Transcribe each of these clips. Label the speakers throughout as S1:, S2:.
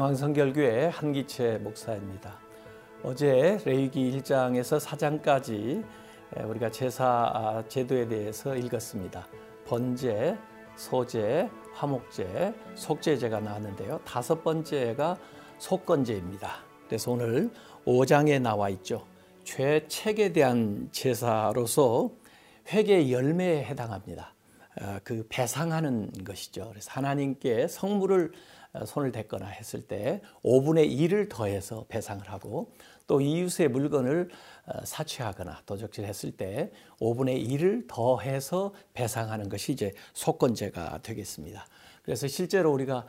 S1: 중앙성결교회 한기채 목사입니다. 어제 레위기 1장에서 4장까지 우리가 제사 아, 제도에 대해서 읽었습니다. 번제, 소제, 화목제, 속제제가 나왔는데요. 다섯 번째가 속건제입니다. 그래서 오늘 5장에 나와 있죠. 죄책에 대한 제사로서 회개 열매에 해당합니다. 아, 그 배상하는 것이죠. 그래서 하나님께 성물을 어, 손을 댔거나 했을 때 5분의 1을 더해서 배상을 하고 또 이웃의 물건을 어, 사취하거나 도적질했을 때 5분의 1을 더해서 배상하는 것이 이제 속건제가 되겠습니다. 그래서 실제로 우리가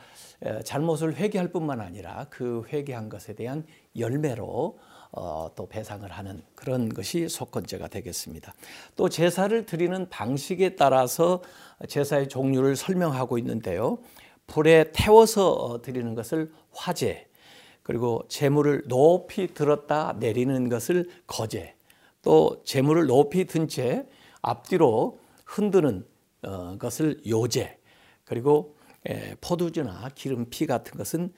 S1: 잘못을 회개할 뿐만 아니라 그 회개한 것에 대한 열매로 어, 또 배상을 하는 그런 것이 속건제가 되겠습니다. 또 제사를 드리는 방식에 따라서 제사의 종류를 설명하고 있는데요. 불에 태워서 어, 드리는 것을 화제, 그리고 재물을 높이 들었다 내리는 것을 거제, 또 재물을 높이 든 채 앞뒤로 흔드는 어, 것을 요제, 그리고 포도주나 기름피 같은 것은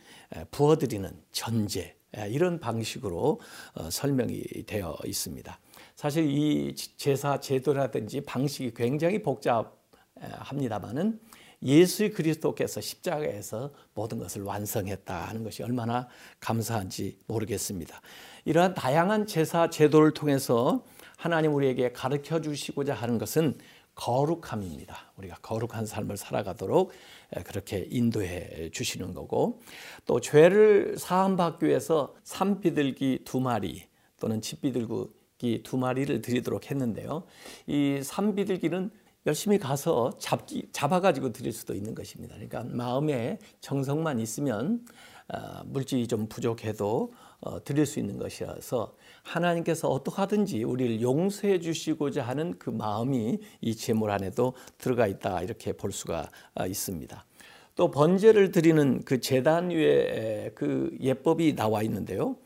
S1: 부어드리는 전제, 이런 방식으로 어, 설명이 되어 있습니다. 사실 이 제사 제도라든지 방식이 굉장히 복잡합니다만은 예수 그리스도께서 십자가에서 모든 것을 완성했다 하는 것이 얼마나 감사한지 모르겠습니다. 이러한 다양한 제사 제도를 통해서 하나님 우리에게 가르쳐 주시고자 하는 것은 거룩함입니다. 우리가 거룩한 삶을 살아가도록 그렇게 인도해 주시는 거고 또 죄를 사함받기 위해서 산비둘기 두 마리 또는 집비둘기 두 마리를 드리도록 했는데요. 이 산비둘기는 열심히 가서 잡기, 잡아가지고 드릴 수도 있는 것입니다. 그러니까 마음에 정성만 있으면 어, 물질이 좀 부족해도 어, 드릴 수 있는 것이어서 하나님께서 어떻게 하든지 우리를 용서해 주시고자 하는 그 마음이 이 제물 안에도 들어가 있다 이렇게 볼 수가 어, 있습니다. 또 번제를 드리는 그 제단 위에 그 예법이 나와 있는데요.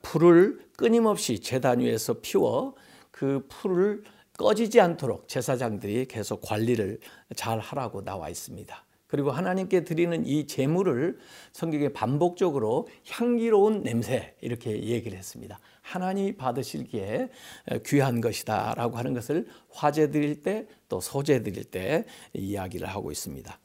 S1: 풀을 끊임없이 제단 위에서 피워 그 풀을 꺼지지 않도록 제사장들이 계속 관리를 잘 하라고 나와 있습니다. 그리고 하나님께 드리는 이 제물을 성경에 반복적으로 향기로운 냄새 이렇게 얘기를 했습니다. 하나님이 받으실기에 귀한 것이다 라고 하는 것을 화제 드릴 때 또 소제 드릴 때 이야기를 하고 있습니다.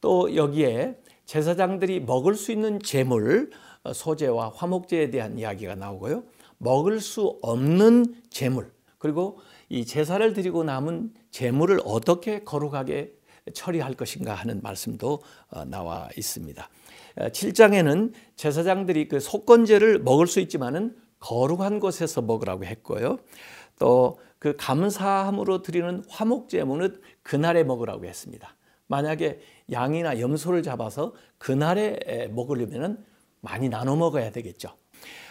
S1: 또 여기에 제사장들이 먹을 수 있는 제물 어, 소제와 화목제에 대한 이야기가 나오고요. 먹을 수 없는 제물 그리고 이 제사를 드리고 남은 제물을 어떻게 거룩하게 처리할 것인가 하는 말씀도 어, 나와 있습니다. 7장에는 어, 제사장들이 그 속건제를 먹을 수 있지만은 거룩한 곳에서 먹으라고 했고요. 또 그 감사함으로 드리는 화목제물은 그날에 먹으라고 했습니다. 만약에 양이나 염소를 잡아서 그날에 먹으려면 많이 나눠 먹어야 되겠죠.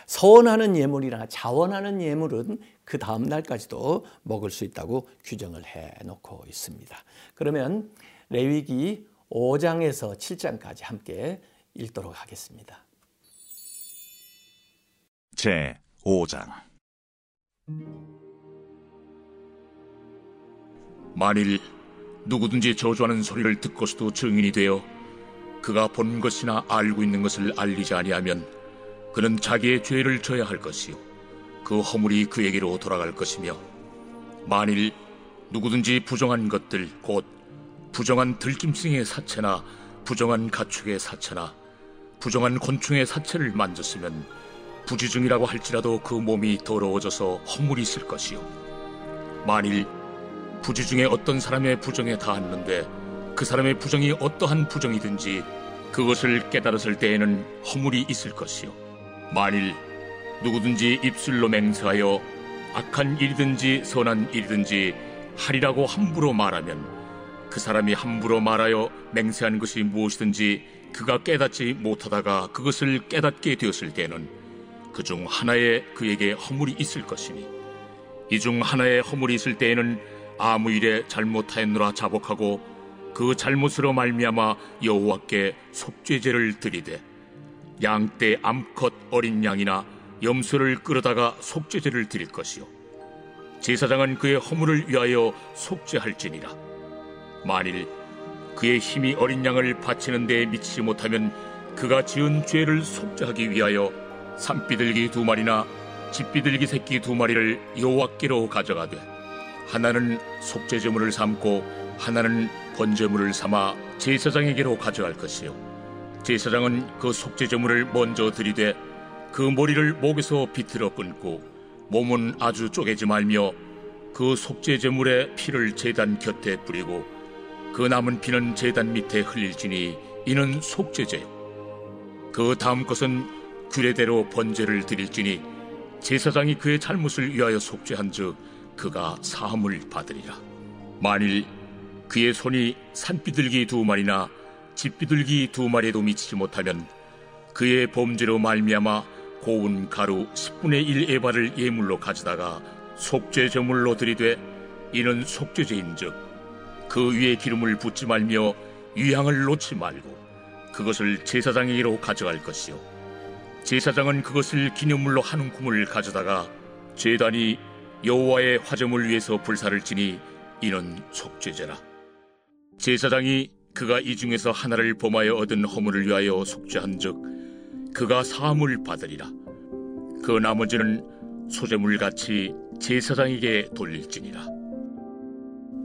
S1: 서원하는 예물이나 자원하는 예물은 그 다음 날까지도 먹을 수 있다고 규정을 해 놓고 있습니다. 그러면 레위기 5장에서 7장까지 함께 읽도록 하겠습니다.
S2: 제 5장 만일 누구든지 저주하는 소리를 듣고서도 증인이 되어 그가 본 것이나 알고 있는 것을 알리지 아니하면 그는 자기의 죄를 져야 할 것이요. 그 허물이 그에게로 돌아갈 것이며 만일 누구든지 부정한 것들 곧 부정한 들짐승의 사체나 부정한 가축의 사체나 부정한 곤충의 사체를 만졌으면 부지중이라고 할지라도 그 몸이 더러워져서 허물이 있을 것이요. 만일 부지 중에 어떤 사람의 부정에 닿았는데 그 사람의 부정이 어떠한 부정이든지 그것을 깨달았을 때에는 허물이 있을 것이요 만일 누구든지 입술로 맹세하여 악한 일이든지 선한 일이든지 하리라고 함부로 말하면 그 사람이 함부로 말하여 맹세한 것이 무엇이든지 그가 깨닫지 못하다가 그것을 깨닫게 되었을 때는 그 중 하나에 그에게 허물이 있을 것이니 이 중 하나에 허물이 있을 때에는 아무 일에 잘못하였노라 자복하고 그 잘못으로 말미암아 여호와께 속죄제를 드리되 양 떼 암컷 어린 양이나 염소를 끌어다가 속죄제를 드릴 것이요. 제사장은 그의 허물을 위하여 속죄할지니라. 만일 그의 힘이 어린 양을 바치는 데에 미치지 못하면 그가 지은 죄를 속죄하기 위하여 산비둘기 두 마리나 집비둘기 새끼 두 마리를 여호와께로 가져가되 하나는 속죄제물을 삼고 하나는 번제물을 삼아 제사장에게로 가져갈 것이요 제사장은 그 속죄제물을 먼저 들이되 그 머리를 목에서 비틀어 끊고 몸은 아주 쪼개지 말며 그 속죄제물의 피를 제단 곁에 뿌리고 그 남은 피는 제단 밑에 흘릴지니 이는 속죄제요. 그 다음 것은 규례대로 번제를 드릴지니 제사장이 그의 잘못을 위하여 속죄한즉 그가 사함을 받으리라. 만일 그의 손이 산비둘기 두 마리나 집비둘기 두 마리에도 미치지 못하면 그의 범죄로 말미암아 고운 가루 10분의 1 에바를 예물로 가져다가 속죄 제물로 드리되 이는 속죄제인즉 그 위에 기름을 붓지 말며 위향을 놓지 말고 그것을 제사장에게로 가져갈 것이요. 제사장은 그것을 기념물로 한 움큼을 가져다가 제단이 여호와의 화점을 위해서 불사를 지니 이는 속죄제라. 제사장이 그가 이 중에서 하나를 범하여 얻은 허물을 위하여 속죄한즉 그가 사함을 받으리라. 그 나머지는 소재물같이 제사장에게 돌릴지니라.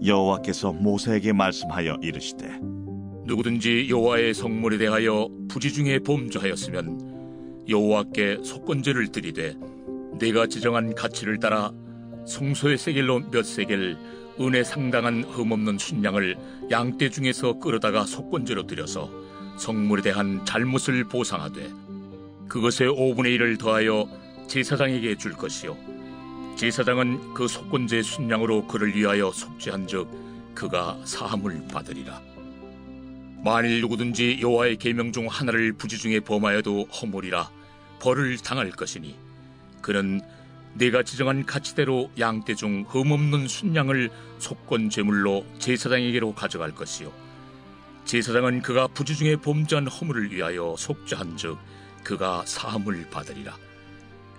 S3: 여호와께서 모세에게 말씀하여 이르시되
S2: 누구든지 여호와의 성물에 대하여 부지 중에 범죄하였으면 여호와께 속건제를 드리되 내가 지정한 가치를 따라 성소의 세겔로 몇 세겔 은혜 상당한 흠없는 순양을 양떼 중에서 끌어다가 속건제로 드려서 성물에 대한 잘못을 보상하되 그것의 5분의 1을 더하여 제사장에게 줄 것이요. 제사장은 그 속건제 순양으로 그를 위하여 속죄한즉 그가 사함을 받으리라. 만일 누구든지 여호와의 계명 중 하나를 부지 중에 범하여도 허물이라 벌을 당할 것이니 그는 내가 지정한 가치대로 양떼 중 흠없는 순양을 속건 제물로 제사장에게로 가져갈 것이요. 제사장은 그가 부지 중에 범죄한 허물을 위하여 속죄한즉 그가 사함을 받으리라.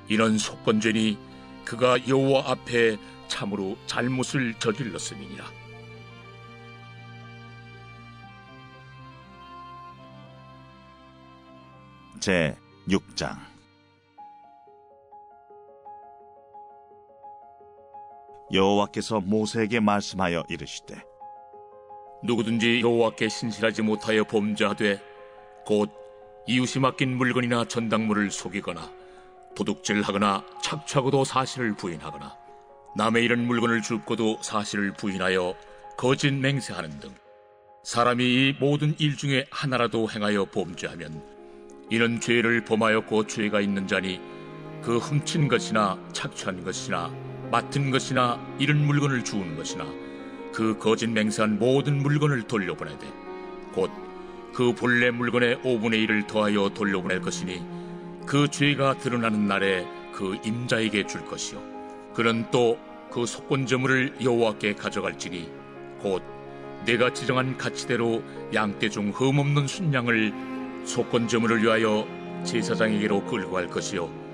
S2: 이는 속건죄니 그가 여호와 앞에 참으로 잘못을 저질렀음이니라.
S3: 제 6장 여호와께서 모세에게 말씀하여 이르시되
S2: 누구든지 여호와께 신실하지 못하여 범죄하되 곧 이웃이 맡긴 물건이나 전당물을 속이거나 도둑질하거나 착취하고도 사실을 부인하거나 남의 이런 물건을 줍고도 사실을 부인하여 거짓 맹세하는 등 사람이 이 모든 일 중에 하나라도 행하여 범죄하면 이는 죄를 범하였고 죄가 있는 자니 그 훔친 것이나 착취한 것이나 맡은 것이나 이런 물건을 주는 것이나 그 거짓 맹세한 모든 물건을 돌려보내되 곧 그 본래 물건의 5분의 1을 더하여 돌려보낼 것이니 그 죄가 드러나는 날에 그 임자에게 줄 것이요. 그는 또 그 속건제물을 여호와께 가져갈지니 곧 내가 지정한 가치대로 양떼 중 흠없는 순양을 속건제물을 위하여 제사장에게로 끌고 갈 것이요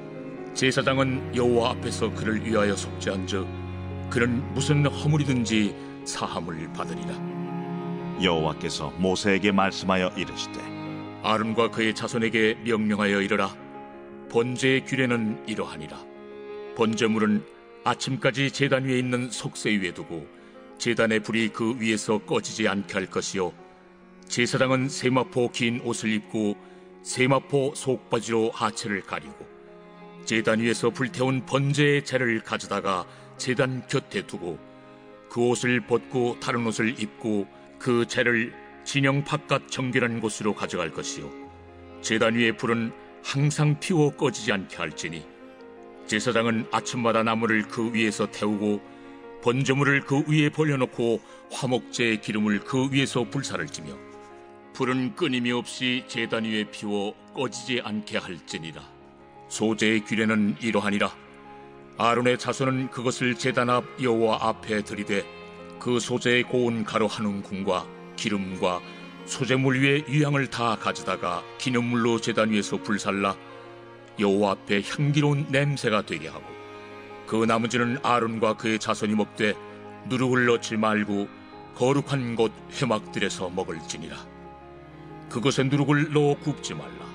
S2: 제사장은 여호와 앞에서 그를 위하여 속죄한즉 그는 무슨 허물이든지 사함을 받으리라
S3: 여호와께서 모세에게 말씀하여 이르시되
S2: 아론과 그의 자손에게 명령하여 이르라 번제의 규례는 이러하니라. 번제물은 아침까지 제단 위에 있는 속세 위에 두고 제단의 불이 그 위에서 꺼지지 않게 할 것이요. 제사장은 세마포 긴 옷을 입고 세마포 속바지로 하체를 가리고 제단 위에서 불태운 번제의 재를 가져다가 제단 곁에 두고 그 옷을 벗고 다른 옷을 입고 그 재를 진영 바깥 정결한 곳으로 가져갈 것이요. 제단 위의 불은 항상 피워 꺼지지 않게 할지니 제사장은 아침마다 나무를 그 위에서 태우고 번제물을 그 위에 벌려놓고 화목제의 기름을 그 위에서 불사를 지며 불은 끊임이 없이 제단 위에 피워 꺼지지 않게 할지니라 소제의 규례는 이러하니라. 아론의 자손은 그것을 제단 앞 여호와 앞에 들이되 그 소제의 고운 가루 한 움큼과 기름과 소재물 위에 유향을 다 가져다가 기념물로 제단 위에서 불살라 여호와 앞에 향기로운 냄새가 되게 하고 그 나머지는 아론과 그의 자손이 먹되 누룩을 넣지 말고 거룩한 곳 회막들에서 먹을지니라. 그것에 누룩을 넣어 굽지 말라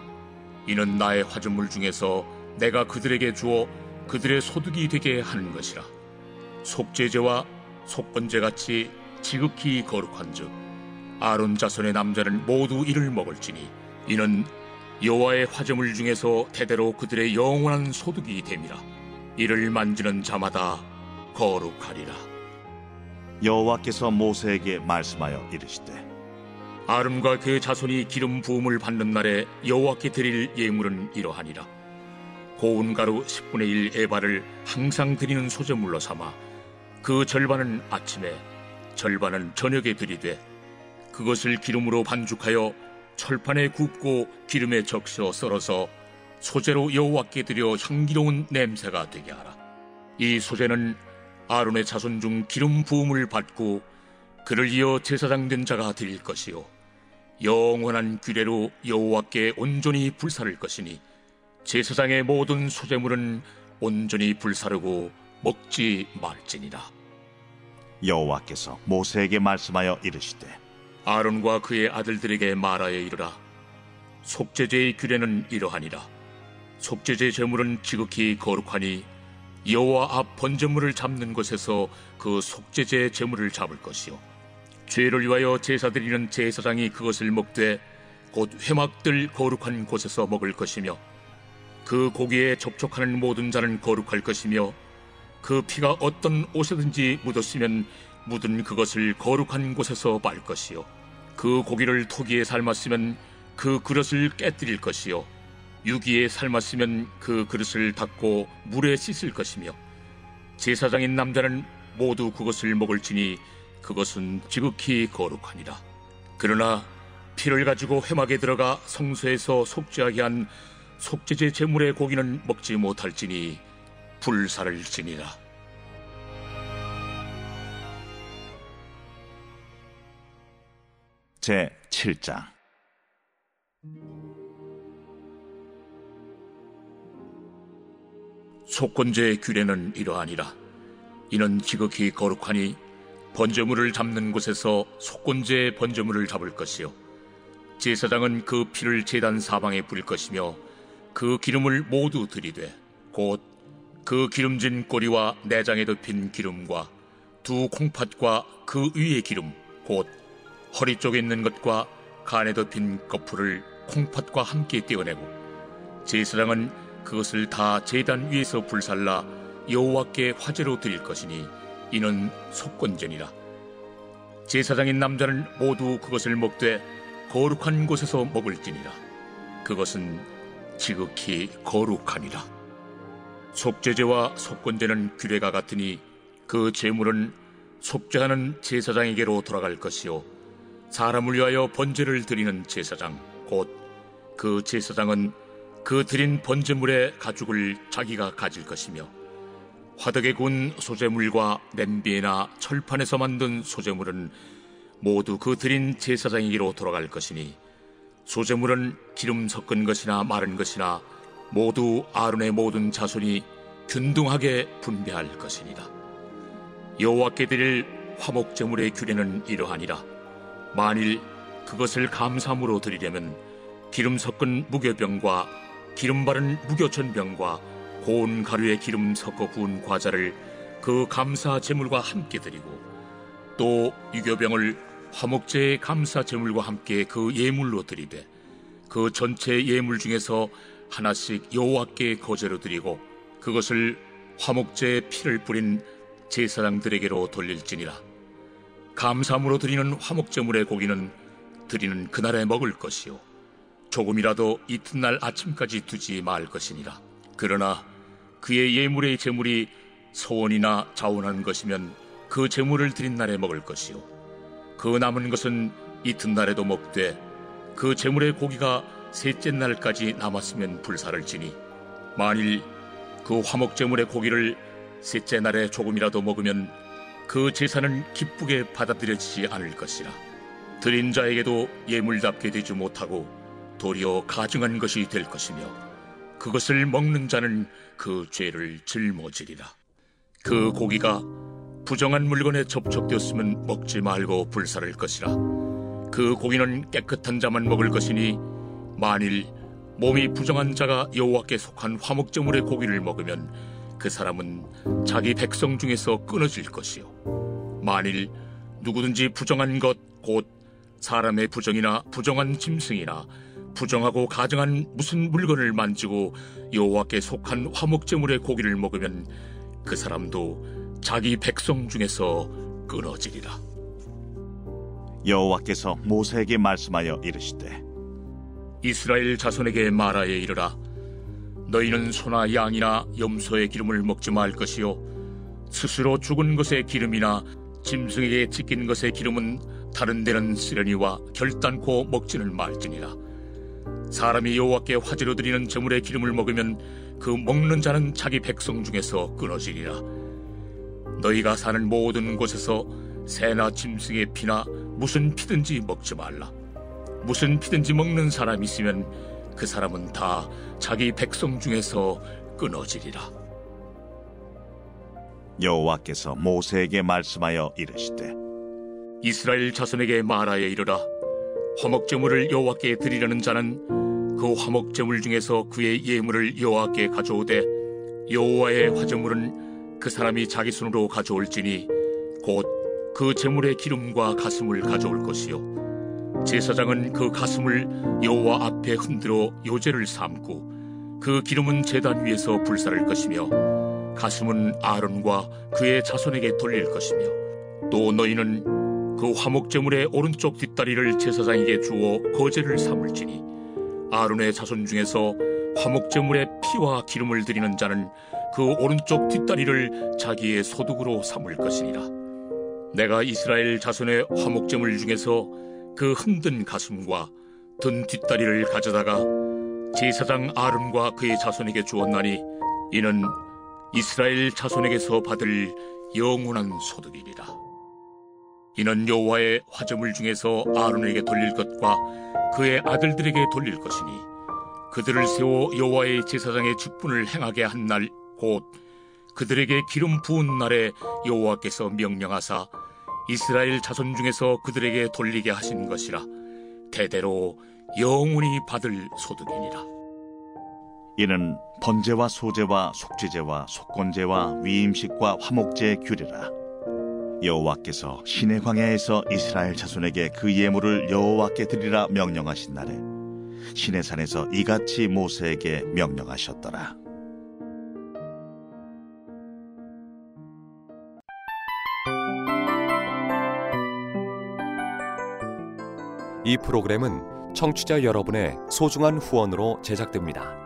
S2: 이는 나의 화전물 중에서 내가 그들에게 주어 그들의 소득이 되게 하는 것이라. 속죄제와 속건제 같이 지극히 거룩한즉 아론 자손의 남자는 모두 이를 먹을지니 이는 여호와의 화제물 중에서 대대로 그들의 영원한 소득이 됨이라. 이를 만지는 자마다 거룩하리라.
S3: 여호와께서 모세에게 말씀하여 이르시되
S2: 아름과 그의 자손이 기름 부음을 받는 날에 여호와께 드릴 예물은 이러하니라 고운 가루 10분의 1 에바를 항상 드리는 소재물로 삼아 그 절반은 아침에 절반은 저녁에 드리되 그것을 기름으로 반죽하여 철판에 굽고 기름에 적셔 썰어서 소재로 여호와께 드려 향기로운 냄새가 되게 하라. 이 소재는 아론의 자손 중 기름 부음을 받고 그를 이어 제사장 된 자가 드릴 것이요 영원한 규례로 여호와께 온전히 불사를 것이니 제사장의 모든 소재물은 온전히 불사르고 먹지 말지니라.
S3: 여호와께서 모세에게 말씀하여 이르시되
S2: 아론과 그의 아들들에게 말하여 이르라. 속죄제의 규례는 이러하니라. 속죄제 제물은 지극히 거룩하니 여호와 앞 번제물을 잡는 곳에서 그 속죄제 제물을 잡을 것이요. 죄를 위하여 제사 드리는 제사장이 그것을 먹되 곧 회막들 거룩한 곳에서 먹을 것이며 그 고기에 접촉하는 모든 자는 거룩할 것이며 그 피가 어떤 옷에든지 묻었으면 묻은 그것을 거룩한 곳에서 말 것이요. 그 고기를 토기에 삶았으면 그 그릇을 깨뜨릴 것이요. 유기에 삶았으면 그 그릇을 닦고 물에 씻을 것이며 제사장인 남자는 모두 그것을 먹을지니 그것은 지극히 거룩하니라. 그러나 피를 가지고 회막에 들어가 성소에서 속죄하게 한 속죄제 제물의 고기는 먹지 못할지니 불사를 지니라.
S3: 제 7장.
S2: 속건제의 규례는 이러하니라. 이는 지극히 거룩하니 번제물을 잡는 곳에서 속건제의 번제물을 잡을 것이요. 제사장은 그 피를 제단 사방에 뿌릴 것이며 그 기름을 모두 들이되 곧 그 기름진 꼬리와 내장에 덮인 기름과 두 콩팥과 그 위의 기름 곧 허리 쪽에 있는 것과 간에 덮인 거풀을 콩팥과 함께 떼어내고 제사장은 그것을 다 제단 위에서 불살라 여호와께 화제로 드릴 것이니 이는 속건전이라. 제사장인 남자는 모두 그것을 먹되 거룩한 곳에서 먹을지니라. 그것은 지극히 거룩하니라. 속죄제와 속건제는 규례가 같으니 그 제물은 속죄하는 제사장에게로 돌아갈 것이요. 사람을 위하여 번제를 드리는 제사장 곧 그 제사장은 그 드린 번제물의 가죽을 자기가 가질 것이며 화덕에 군 소재물과 냄비나 철판에서 만든 소재물은 모두 그 드린 제사장에게로 돌아갈 것이니 소재물은 기름 섞은 것이나 마른 것이나 모두 아론의 모든 자손이 균등하게 분배할 것이니라. 여호와께 드릴 화목 제물의 규례는 이러하니라. 만일 그것을 감사함으로 드리려면 기름 섞은 무교병과 기름 바른 무교전병과 고운 가루에 기름 섞어 구운 과자를 그 감사 제물과 함께 드리고 또 유교병을 화목제의 감사 제물과 함께 그 예물로 드리되 그 전체 예물 중에서 하나씩 여호와께 거제로 드리고 그것을 화목제의 피를 뿌린 제사장들에게로 돌릴지니라. 감사함으로 드리는 화목제물의 고기는 드리는 그날에 먹을 것이요. 조금이라도 이튿날 아침까지 두지 말 것이니라. 그러나 그의 예물의 제물이 소원이나 자원한 것이면 그 제물을 드린 날에 먹을 것이요. 그 남은 것은 이튿날에도 먹되 그 제물의 고기가 셋째 날까지 남았으면 불사를 지니 만일 그 화목제물의 고기를 셋째 날에 조금이라도 먹으면 그 제사는 기쁘게 받아들여지지 않을 것이라. 드린 자에게도 예물답게 되지 못하고 도리어 가증한 것이 될 것이며 그것을 먹는 자는 그 죄를 짊어지리라. 그 고기가 부정한 물건에 접촉되었으면 먹지 말고 불사를 것이라. 그 고기는 깨끗한 자만 먹을 것이니 만일 몸이 부정한 자가 여호와께 속한 화목제물의 고기를 먹으면 그 사람은 자기 백성 중에서 끊어질 것이요. 만일 누구든지 부정한 것 곧 사람의 부정이나 부정한 짐승이나 부정하고 가증한 무슨 물건을 만지고 여호와께 속한 화목제물의 고기를 먹으면 그 사람도 자기 백성 중에서 끊어지리라.
S3: 여호와께서 모세에게 말씀하여 이르시되
S2: 이스라엘 자손에게 말하여 이르라. 너희는 소나 양이나 염소의 기름을 먹지 말 것이요 스스로 죽은 것의 기름이나 짐승에게 찢긴 것의 기름은 다른 데는 쓰려니와 결단코 먹지는 말지니라. 사람이 여호와께 화제로 드리는 제물의 기름을 먹으면 그 먹는 자는 자기 백성 중에서 끊어지리라. 너희가 사는 모든 곳에서 새나 짐승의 피나 무슨 피든지 먹지 말라. 무슨 피든지 먹는 사람 있으면 그 사람은 다 자기 백성 중에서 끊어지리라.
S3: 여호와께서 모세에게 말씀하여 이르시되
S2: 이스라엘 자손에게 말하여 이르라. 화목제물을 여호와께 드리려는 자는 그 화목제물 중에서 그의 예물을 여호와께 가져오되 여호와의 화제물은 그 사람이 자기 손으로 가져올지니 곧 그 제물의 기름과 가슴을 가져올 것이요. 제사장은 그 가슴을 여호와 앞에 흔들어 요제를 삼고 그 기름은 제단 위에서 불사를 것이며 가슴은 아론과 그의 자손에게 돌릴 것이며 또 너희는 그 화목제물의 오른쪽 뒷다리를 제사장에게 주어 거제를 삼을지니 아론의 자손 중에서 화목제물의 피와 기름을 드리는 자는 그 오른쪽 뒷다리를 자기의 소득으로 삼을 것이니라 내가 이스라엘 자손의 화목제물 중에서 그 흔든 가슴과 든 뒷다리를 가져다가 제사장 아름과 그의 자손에게 주었나니 이는 이스라엘 자손에게서 받을 영원한 소득이니라. 이는 여호와의 화제물 중에서 아론에게 돌릴 것과 그의 아들들에게 돌릴 것이니 그들을 세워 여호와의 제사장의 직분을 행하게 한 날 곧 그들에게 기름 부은 날에 여호와께서 명령하사 이스라엘 자손 중에서 그들에게 돌리게 하신 것이라 대대로 영원히 받을 소득이니라.
S3: 이는 번제와 소제와 속죄제와 속건제와 위임식과 화목제의 규례라. 여호와께서 신의 광야에서 이스라엘 자손에게 그 예물을 여호와께 드리라 명령하신 날에 신의 산에서 이같이 모세에게 명령하셨더라.
S4: 이 프로그램은 청취자 여러분의 소중한 후원으로 제작됩니다.